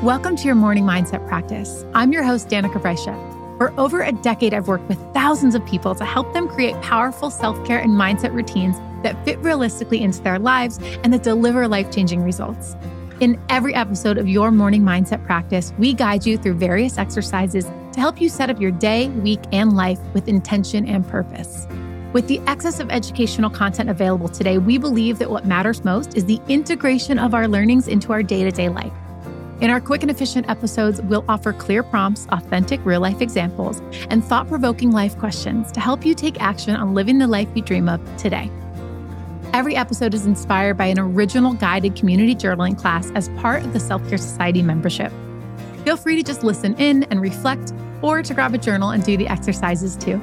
Welcome to your morning mindset practice. I'm your host, Danika Brysha. For over a decade, I've worked with thousands of people to help them create powerful self care and mindset routines that fit realistically into their lives and that deliver life changing results. In every episode of your morning mindset practice, we guide you through various exercises to help you set up your day, week, and life with intention and purpose. With the excess of educational content available today, we believe that what matters most is the integration of our learnings into our day to day life. In our quick and efficient episodes, we'll offer clear prompts, authentic real life examples, and thought provoking life questions to help you take action on living the life you dream of today. Every episode is inspired by an original guided community journaling class as part of the Self Care Society membership. Feel free to just listen in and reflect, or to grab a journal and do the exercises too.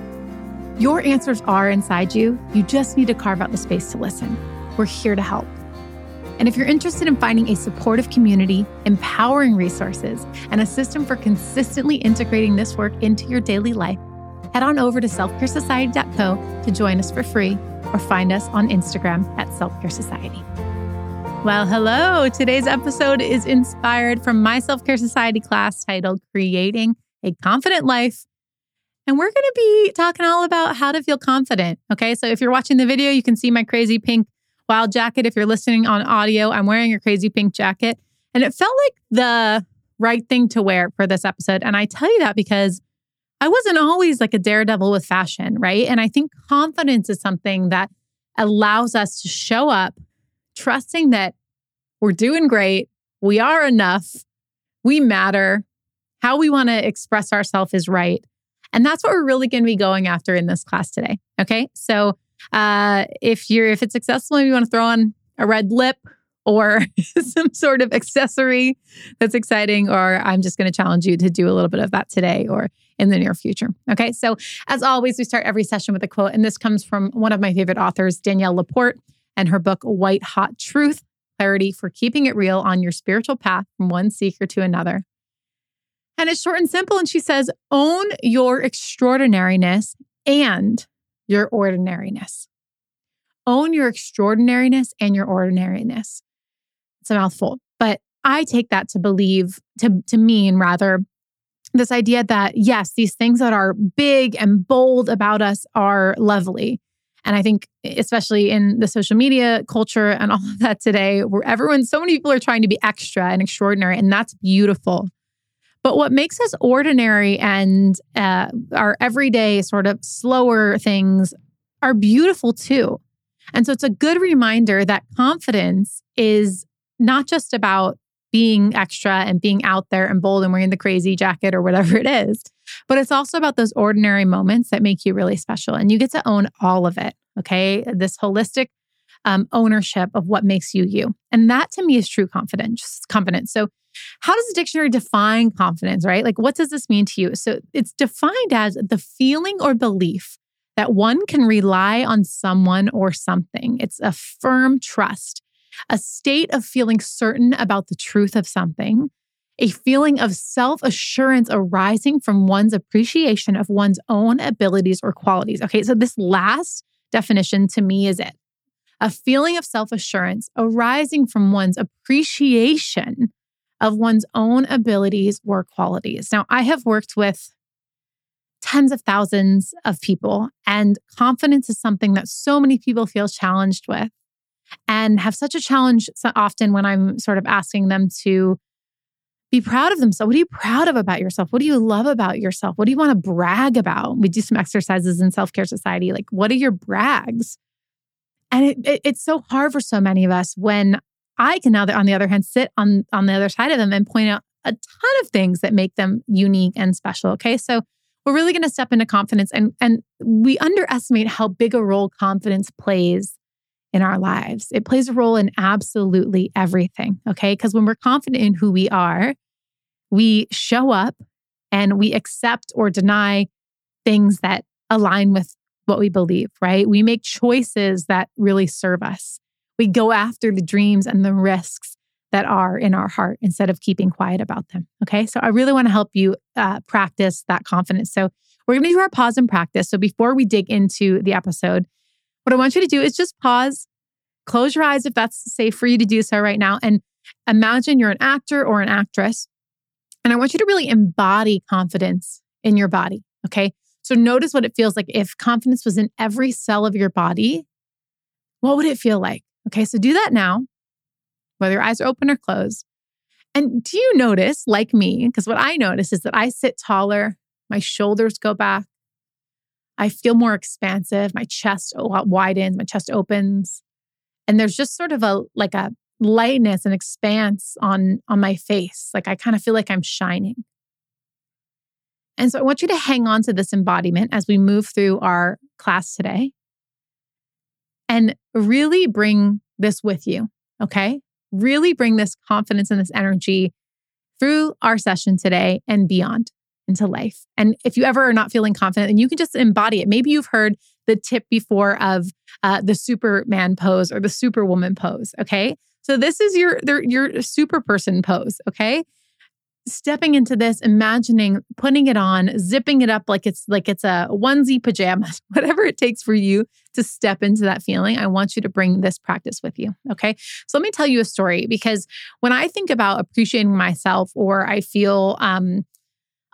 Your answers are inside you. You just need to carve out the space to listen. We're here to help. And if you're interested in finding a supportive community, empowering resources, and a system for consistently integrating this work into your daily life, head on over to selfcaresociety.co to join us for free or find us on Instagram at Self Society. Well, hello. Today's episode is inspired from my Self Care Society class titled Creating a Confident Life. And we're going to be talking all about how to feel confident. Okay. So if you're watching the video, you can see my crazy pink wild jacket. If you're listening on audio, I'm wearing a crazy pink jacket. And it felt like the right thing to wear for this episode. And I tell you that because I wasn't always like a daredevil with fashion, right? And I think confidence is something that allows us to show up trusting that we're doing great, we are enough, we matter, how we want to express ourselves is right. And that's what we're really going to be going after in this class today. Okay. So uh, if you're if it's successful, you want to throw on a red lip or some sort of accessory that's exciting, or I'm just going to challenge you to do a little bit of that today or in the near future. Okay. So, as always, we start every session with a quote, and this comes from one of my favorite authors, Danielle LaPorte, and her book, White Hot Truth Clarity for Keeping It Real on Your Spiritual Path from One Seeker to Another. And it's short and simple. And she says, own your extraordinariness and your ordinariness. Own your extraordinariness and your ordinariness. It's a mouthful, but I take that to believe, to, to mean rather, this idea that yes, these things that are big and bold about us are lovely. And I think, especially in the social media culture and all of that today, where everyone, so many people are trying to be extra and extraordinary, and that's beautiful. But what makes us ordinary and uh, our everyday sort of slower things are beautiful too. And so it's a good reminder that confidence is not just about being extra and being out there and bold and wearing the crazy jacket or whatever it is, but it's also about those ordinary moments that make you really special. And you get to own all of it. Okay. This holistic um, ownership of what makes you you. And that to me is true confidence. Confidence. So how does the dictionary define confidence, right? Like, what does this mean to you? So, it's defined as the feeling or belief that one can rely on someone or something. It's a firm trust, a state of feeling certain about the truth of something, a feeling of self assurance arising from one's appreciation of one's own abilities or qualities. Okay, so this last definition to me is it a feeling of self assurance arising from one's appreciation of one's own abilities or qualities. Now, I have worked with tens of thousands of people, and confidence is something that so many people feel challenged with and have such a challenge often when I'm sort of asking them to be proud of themselves. What are you proud of about yourself? What do you love about yourself? What do you want to brag about? We do some exercises in Self Care Society. Like, what are your brags? And it, it, it's so hard for so many of us when I can now, on the other hand, sit on, on the other side of them and point out a ton of things that make them unique and special. Okay. So we're really going to step into confidence and, and we underestimate how big a role confidence plays in our lives. It plays a role in absolutely everything. Okay. Because when we're confident in who we are, we show up and we accept or deny things that align with what we believe, right? We make choices that really serve us. We go after the dreams and the risks that are in our heart instead of keeping quiet about them. Okay. So I really want to help you uh, practice that confidence. So we're going to do our pause and practice. So before we dig into the episode, what I want you to do is just pause, close your eyes if that's safe for you to do so right now, and imagine you're an actor or an actress And I want you to really embody confidence in your body. Okay. So notice what it feels like if confidence was in every cell of your body. What would it feel like? Okay. So do that now, whether your eyes are open or closed. And do you notice, like me, because what I notice is that I sit taller, my shoulders go back, I feel more expansive, my chest uh, widens, my chest opens. And there's just sort of a like a lightness and expanse on on my face. Like I kind of feel like I'm shining. And so I want you to hang on to this embodiment as we move through our class today and really bring this with you, okay? Really bring this confidence and this energy through our session today and beyond into life. And if you ever are not feeling confident, then you can just embody it. Maybe you've heard the tip before of uh, the Superman pose or the Superwoman pose. Okay, so this is your your super person pose. Okay, stepping into this, imagining putting it on, zipping it up like it's like it's a onesie pajamas, whatever it takes for you to step into that feeling. I want you to bring this practice with you. Okay. So let me tell you a story because when I think about appreciating myself or I feel um,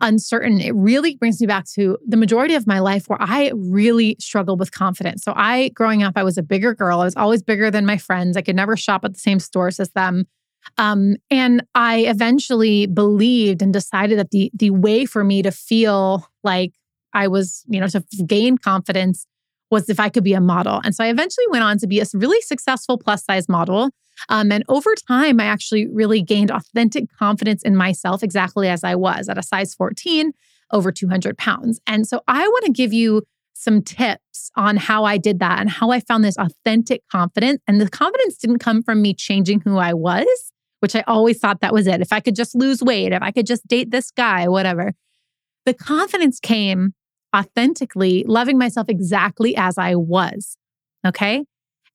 uncertain, it really brings me back to the majority of my life where I really struggled with confidence. So I, growing up, I was a bigger girl. I was always bigger than my friends. I could never shop at the same stores as them. Um, and I eventually believed and decided that the the way for me to feel like I was, you know, to gain confidence was if I could be a model. And so I eventually went on to be a really successful plus size model. Um, and over time, I actually really gained authentic confidence in myself exactly as I was at a size 14, over 200 pounds. And so I want to give you some tips on how I did that and how I found this authentic confidence. And the confidence didn't come from me changing who I was, which I always thought that was it. If I could just lose weight, if I could just date this guy, whatever. The confidence came authentically, loving myself exactly as I was. Okay.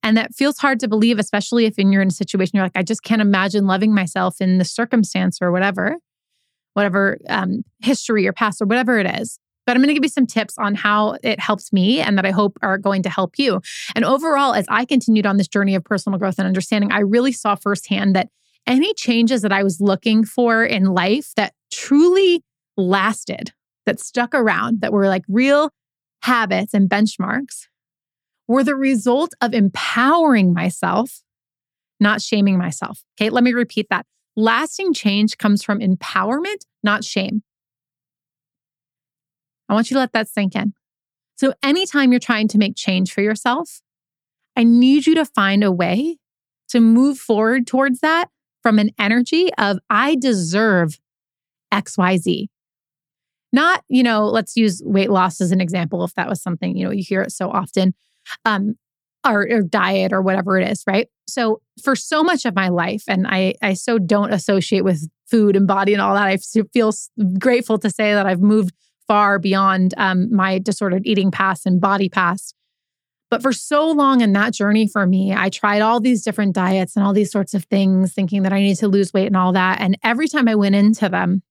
And that feels hard to believe, especially if you're in a situation you're like, I just can't imagine loving myself in the circumstance or whatever, whatever um, history or past or whatever it is. But I'm going to give you some tips on how it helps me and that I hope are going to help you. And overall, as I continued on this journey of personal growth and understanding, I really saw firsthand that any changes that I was looking for in life that truly lasted, that stuck around, that were like real habits and benchmarks, were the result of empowering myself, not shaming myself. Okay, let me repeat that. Lasting change comes from empowerment, not shame. I want you to let that sink in. So, anytime you're trying to make change for yourself, I need you to find a way to move forward towards that from an energy of, I deserve XYZ. Not, you know, let's use weight loss as an example, if that was something, you know, you hear it so often, um, or, or diet or whatever it is, right? So for so much of my life, and I, I so don't associate with food and body and all that, I feel grateful to say that I've moved far beyond um, my disordered eating past and body past. But for so long in that journey for me, I tried all these different diets and all these sorts of things, thinking that I needed to lose weight and all that. And every time I went into them,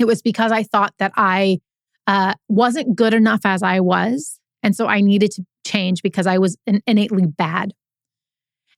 it was because I thought that I uh, wasn't good enough as I was. And so I needed to change because I was innately bad.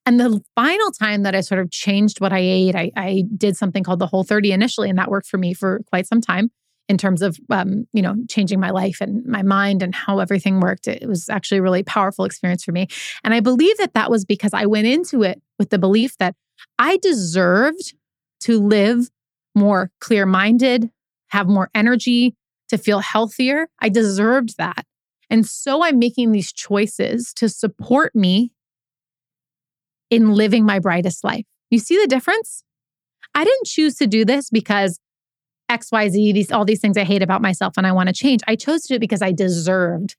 And the final time that I sort of changed what I ate, I, I did something called the Whole 30 initially, and that worked for me for quite some time in terms of um, you know changing my life and my mind and how everything worked it was actually a really powerful experience for me. And i believe that that was because i went into it with the belief that i deserved to live more clear minded have more energy to feel healthier. I deserved that. And so i'm making these choices to support me in living my brightest life. You see the difference? I didn't choose to do this because XYZ, these all these things I hate about myself and I want to change. I chose to do it because I deserved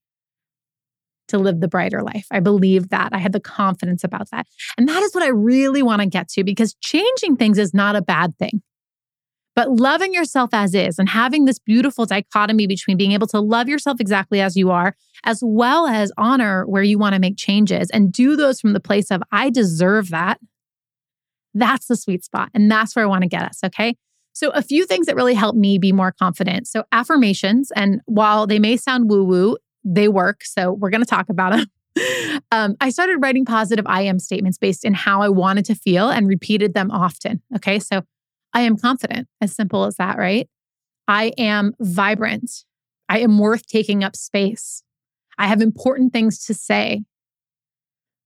to live the brighter life. I believed that. I had the confidence about that. And that is what I really want to get to because changing things is not a bad thing. But loving yourself as is and having this beautiful dichotomy between being able to love yourself exactly as you are, as well as honor where you want to make changes and do those from the place of, I deserve that. That's the sweet spot. And that's where I want to get us. Okay. So, a few things that really help me be more confident. So, affirmations, and while they may sound woo woo, they work. So, we're going to talk about them. Um, I started writing positive I am statements based in how I wanted to feel and repeated them often. Okay. So, I am confident, as simple as that, right? I am vibrant. I am worth taking up space. I have important things to say.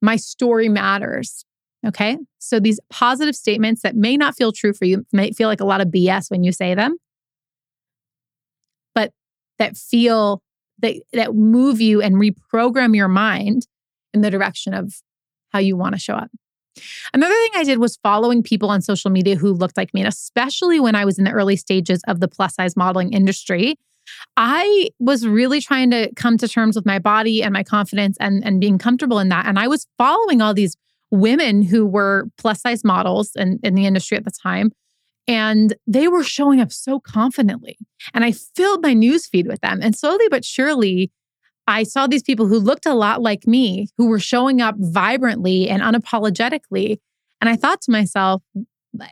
My story matters. Okay. So these positive statements that may not feel true for you, may feel like a lot of BS when you say them, but that feel that, that move you and reprogram your mind in the direction of how you want to show up. Another thing I did was following people on social media who looked like me, and especially when I was in the early stages of the plus size modeling industry. I was really trying to come to terms with my body and my confidence and, and being comfortable in that. And I was following all these women who were plus size models in, in the industry at the time. And they were showing up so confidently. And I filled my newsfeed with them. And slowly but surely, I saw these people who looked a lot like me, who were showing up vibrantly and unapologetically. And I thought to myself,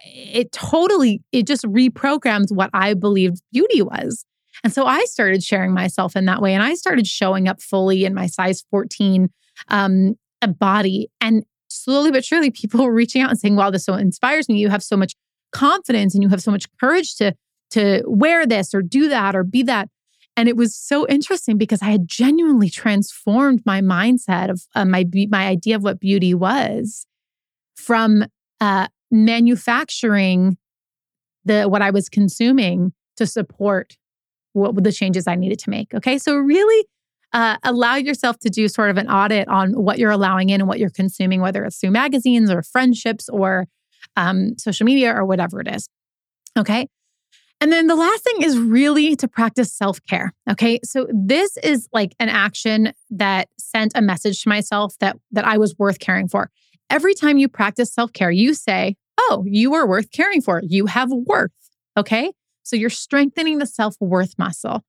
it totally, it just reprograms what I believed beauty was. And so I started sharing myself in that way. And I started showing up fully in my size 14 um, body. And slowly but surely, people were reaching out and saying, wow, this so inspires me. You have so much confidence and you have so much courage to, to wear this or do that or be that. And it was so interesting because I had genuinely transformed my mindset of uh, my my idea of what beauty was from uh, manufacturing the what I was consuming to support what the changes I needed to make. Okay, so really uh, allow yourself to do sort of an audit on what you're allowing in and what you're consuming, whether it's through magazines or friendships or um, social media or whatever it is. Okay. And then the last thing is really to practice self care. Okay. So this is like an action that sent a message to myself that, that I was worth caring for. Every time you practice self care, you say, Oh, you are worth caring for. You have worth. Okay. So you're strengthening the self worth muscle.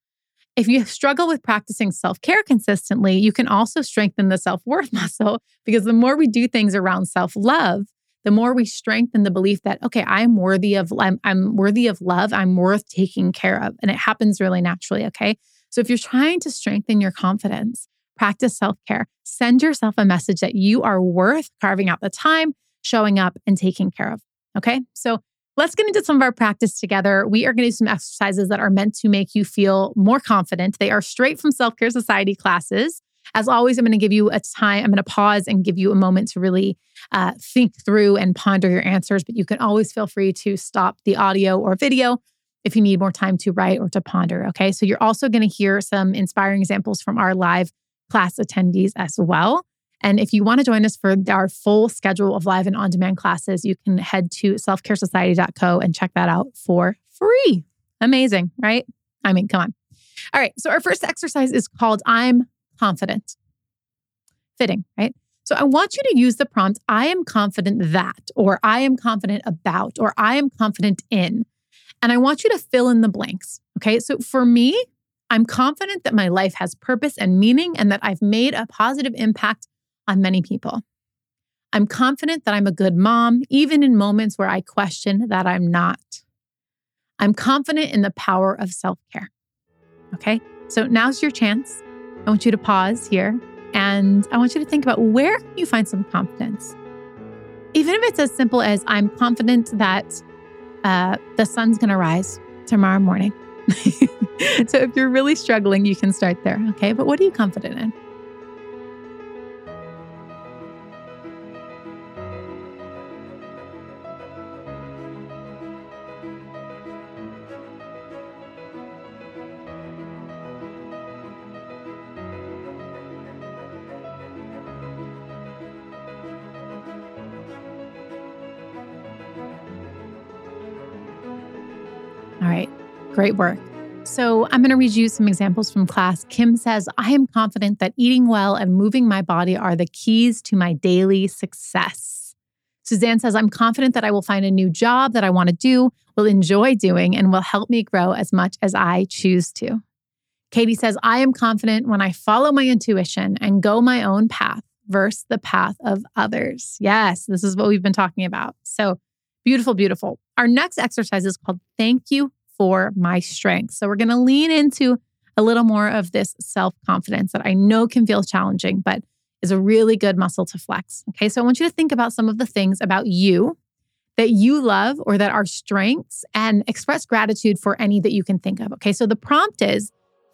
If you struggle with practicing self care consistently, you can also strengthen the self worth muscle because the more we do things around self love, the more we strengthen the belief that okay i'm worthy of I'm, I'm worthy of love i'm worth taking care of and it happens really naturally okay? So if you're trying to strengthen your confidence practice self-care. Send yourself a message that you are worth carving out the time showing up and taking care of okay? So let's get into some of our practice together we are going to do some exercises that are meant to make you feel more confident they are straight from self-care society classes as always, I'm going to give you a time, I'm going to pause and give you a moment to really uh, think through and ponder your answers. But you can always feel free to stop the audio or video if you need more time to write or to ponder. Okay. So you're also going to hear some inspiring examples from our live class attendees as well. And if you want to join us for our full schedule of live and on demand classes, you can head to selfcaresociety.co and check that out for free. Amazing, right? I mean, come on. All right. So our first exercise is called I'm confident. Fitting, right? So I want you to use the prompt, I am confident that, or I am confident about, or I am confident in. And I want you to fill in the blanks. Okay. So for me, I'm confident that my life has purpose and meaning and that I've made a positive impact on many people. I'm confident that I'm a good mom, even in moments where I question that I'm not. I'm confident in the power of self care. Okay. So now's your chance. I want you to pause here and I want you to think about where you find some confidence. Even if it's as simple as I'm confident that uh, the sun's going to rise tomorrow morning. so if you're really struggling, you can start there. Okay. But what are you confident in? Great work. So, I'm going to read you some examples from class. Kim says, I am confident that eating well and moving my body are the keys to my daily success. Suzanne says, I'm confident that I will find a new job that I want to do, will enjoy doing, and will help me grow as much as I choose to. Katie says, I am confident when I follow my intuition and go my own path versus the path of others. Yes, this is what we've been talking about. So, Beautiful, beautiful. Our next exercise is called Thank You for My Strength. So we're going to lean into a little more of this self confidence that I know can feel challenging, but is a really good muscle to flex. Okay. So I want you to think about some of the things about you that you love or that are strengths and express gratitude for any that you can think of. Okay. So the prompt is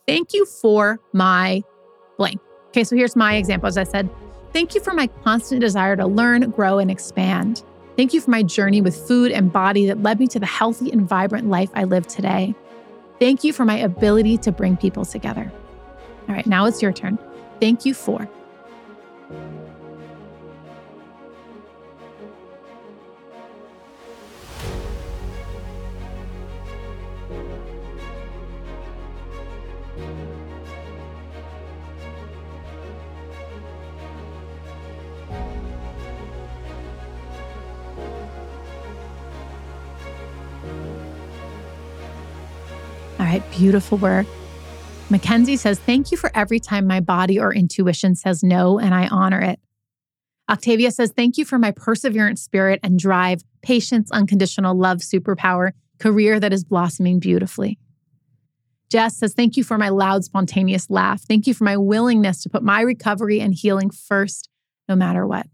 thank you for my blank. Okay. So here's my example. As I said, thank you for my constant desire to learn, grow, and expand. Thank you for my journey with food and body that led me to the healthy and vibrant life I live today. Thank you for my ability to bring people together. All right, now it's your turn. Thank you for. Beautiful work. Mackenzie says, Thank you for every time my body or intuition says no, and I honor it. Octavia says, Thank you for my perseverant spirit and drive, patience, unconditional love, superpower, career that is blossoming beautifully. Jess says, Thank you for my loud, spontaneous laugh. Thank you for my willingness to put my recovery and healing first, no matter what.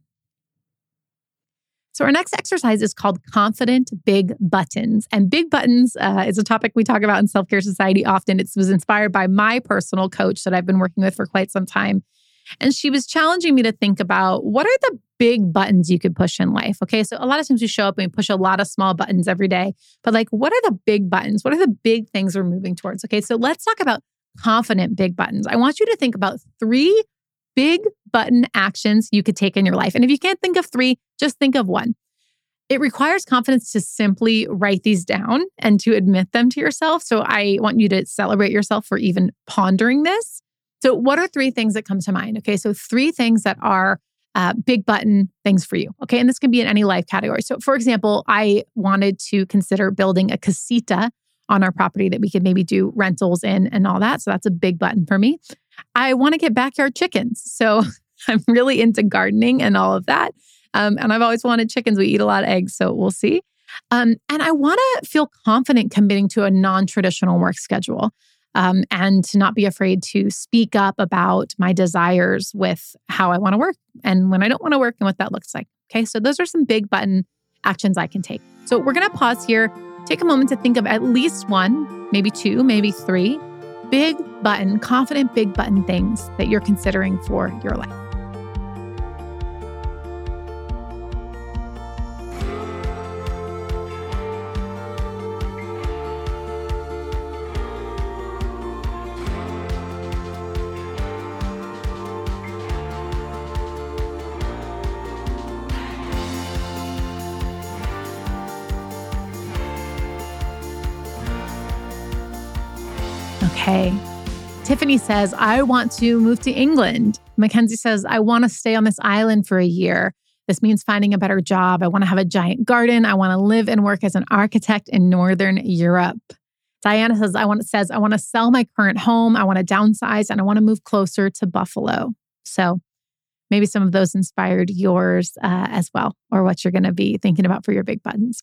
So, our next exercise is called Confident Big Buttons. And big buttons uh, is a topic we talk about in Self Care Society often. It was inspired by my personal coach that I've been working with for quite some time. And she was challenging me to think about what are the big buttons you could push in life? Okay. So, a lot of times we show up and we push a lot of small buttons every day, but like, what are the big buttons? What are the big things we're moving towards? Okay. So, let's talk about confident big buttons. I want you to think about three big button actions you could take in your life. And if you can't think of three, just think of one. It requires confidence to simply write these down and to admit them to yourself. So I want you to celebrate yourself for even pondering this. So, what are three things that come to mind? Okay. So, three things that are uh, big button things for you. Okay. And this can be in any life category. So, for example, I wanted to consider building a casita on our property that we could maybe do rentals in and all that. So, that's a big button for me. I want to get backyard chickens. So I'm really into gardening and all of that. Um, and I've always wanted chickens. We eat a lot of eggs, so we'll see. Um, and I want to feel confident committing to a non traditional work schedule um, and to not be afraid to speak up about my desires with how I want to work and when I don't want to work and what that looks like. Okay, so those are some big button actions I can take. So we're going to pause here, take a moment to think of at least one, maybe two, maybe three big button, confident big button things that you're considering for your life. Okay. Tiffany says, I want to move to England. Mackenzie says, I want to stay on this island for a year. This means finding a better job. I want to have a giant garden. I want to live and work as an architect in Northern Europe. Diana says, I want to says, I want to sell my current home. I want to downsize and I want to move closer to Buffalo. So maybe some of those inspired yours uh, as well, or what you're going to be thinking about for your big buttons.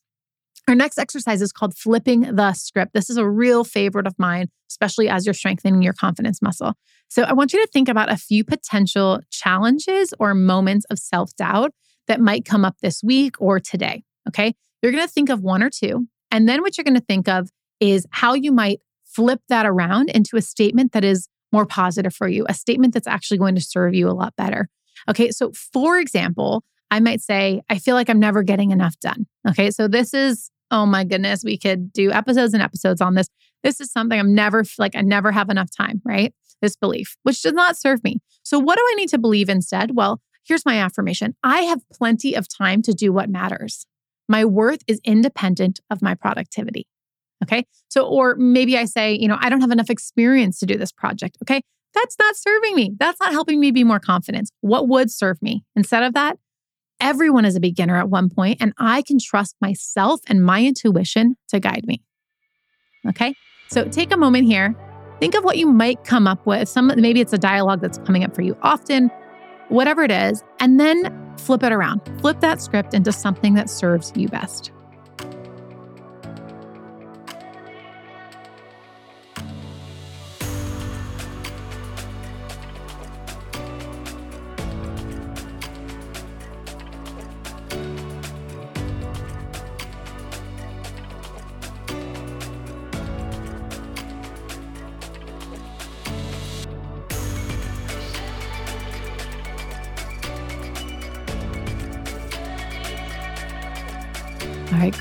Our next exercise is called flipping the script. This is a real favorite of mine, especially as you're strengthening your confidence muscle. So, I want you to think about a few potential challenges or moments of self doubt that might come up this week or today. Okay. You're going to think of one or two. And then what you're going to think of is how you might flip that around into a statement that is more positive for you, a statement that's actually going to serve you a lot better. Okay. So, for example, I might say, I feel like I'm never getting enough done. Okay. So, this is oh my goodness, we could do episodes and episodes on this. This is something I'm never like, I never have enough time, right? This belief, which does not serve me. So, what do I need to believe instead? Well, here's my affirmation I have plenty of time to do what matters. My worth is independent of my productivity. Okay. So, or maybe I say, you know, I don't have enough experience to do this project. Okay. That's not serving me. That's not helping me be more confident. What would serve me? Instead of that, Everyone is a beginner at one point, and I can trust myself and my intuition to guide me. Okay. So take a moment here. Think of what you might come up with. Some maybe it's a dialogue that's coming up for you often, whatever it is, and then flip it around. Flip that script into something that serves you best.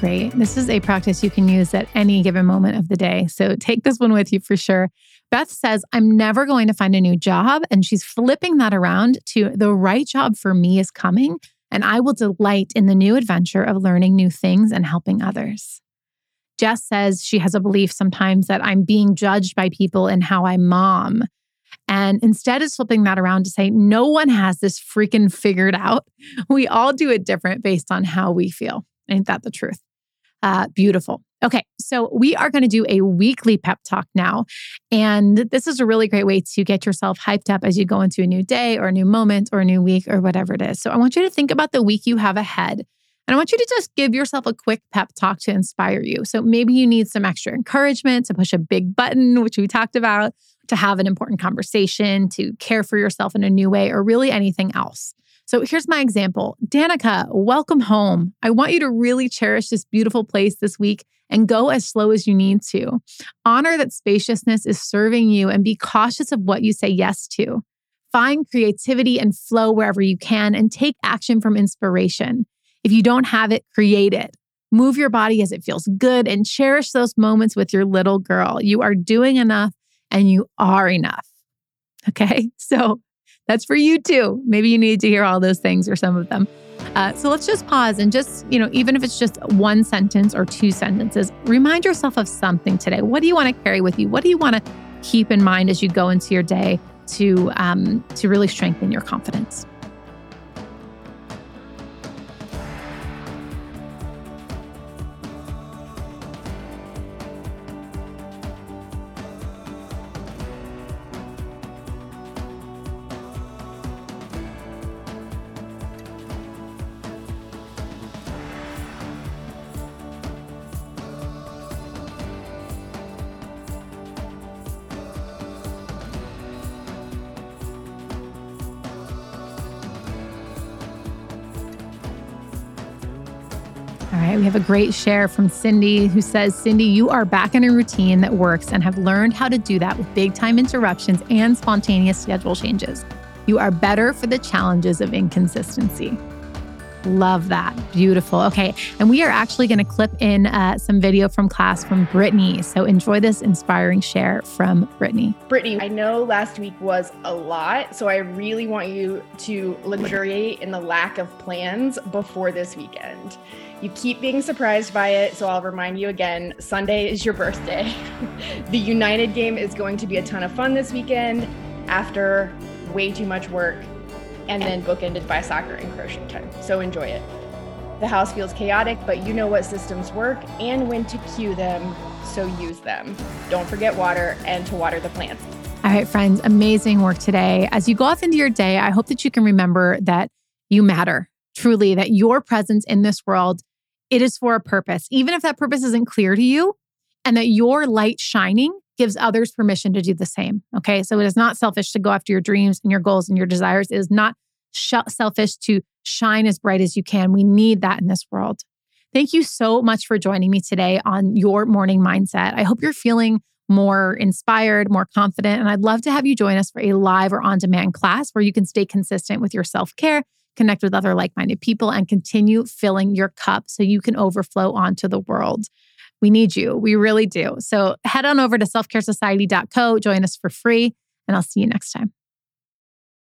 Great. This is a practice you can use at any given moment of the day. So take this one with you for sure. Beth says, I'm never going to find a new job. And she's flipping that around to the right job for me is coming. And I will delight in the new adventure of learning new things and helping others. Jess says she has a belief sometimes that I'm being judged by people in how I mom. And instead of flipping that around to say, no one has this freaking figured out. We all do it different based on how we feel. Ain't that the truth? Uh, beautiful. Okay, so we are going to do a weekly pep talk now. And this is a really great way to get yourself hyped up as you go into a new day or a new moment or a new week or whatever it is. So I want you to think about the week you have ahead. And I want you to just give yourself a quick pep talk to inspire you. So maybe you need some extra encouragement to push a big button, which we talked about, to have an important conversation, to care for yourself in a new way, or really anything else. So here's my example Danika, welcome home. I want you to really cherish this beautiful place this week and go as slow as you need to. Honor that spaciousness is serving you and be cautious of what you say yes to. Find creativity and flow wherever you can and take action from inspiration. If you don't have it, create it. Move your body as it feels good and cherish those moments with your little girl. You are doing enough and you are enough. Okay. So that's for you too. Maybe you need to hear all those things or some of them. Uh, so let's just pause and just, you know, even if it's just one sentence or two sentences, remind yourself of something today. What do you want to carry with you? What do you want to keep in mind as you go into your day to um, to really strengthen your confidence? Great share from Cindy who says, Cindy, you are back in a routine that works and have learned how to do that with big time interruptions and spontaneous schedule changes. You are better for the challenges of inconsistency. Love that. Beautiful. Okay. And we are actually going to clip in uh, some video from class from Brittany. So enjoy this inspiring share from Brittany. Brittany, I know last week was a lot. So I really want you to luxuriate in the lack of plans before this weekend. You keep being surprised by it. So I'll remind you again Sunday is your birthday. the United game is going to be a ton of fun this weekend after way too much work and then bookended by soccer and crochet time. So enjoy it. The house feels chaotic, but you know what systems work and when to cue them, so use them. Don't forget water and to water the plants. All right, friends, amazing work today. As you go off into your day, I hope that you can remember that you matter truly, that your presence in this world, it is for a purpose, even if that purpose isn't clear to you, and that your light shining gives others permission to do the same. Okay. So it is not selfish to go after your dreams and your goals and your desires. It is not sh- selfish to shine as bright as you can. We need that in this world. Thank you so much for joining me today on your morning mindset. I hope you're feeling more inspired, more confident. And I'd love to have you join us for a live or on demand class where you can stay consistent with your self care, connect with other like minded people, and continue filling your cup so you can overflow onto the world. We need you. We really do. So head on over to selfcaresociety.co, join us for free, and I'll see you next time.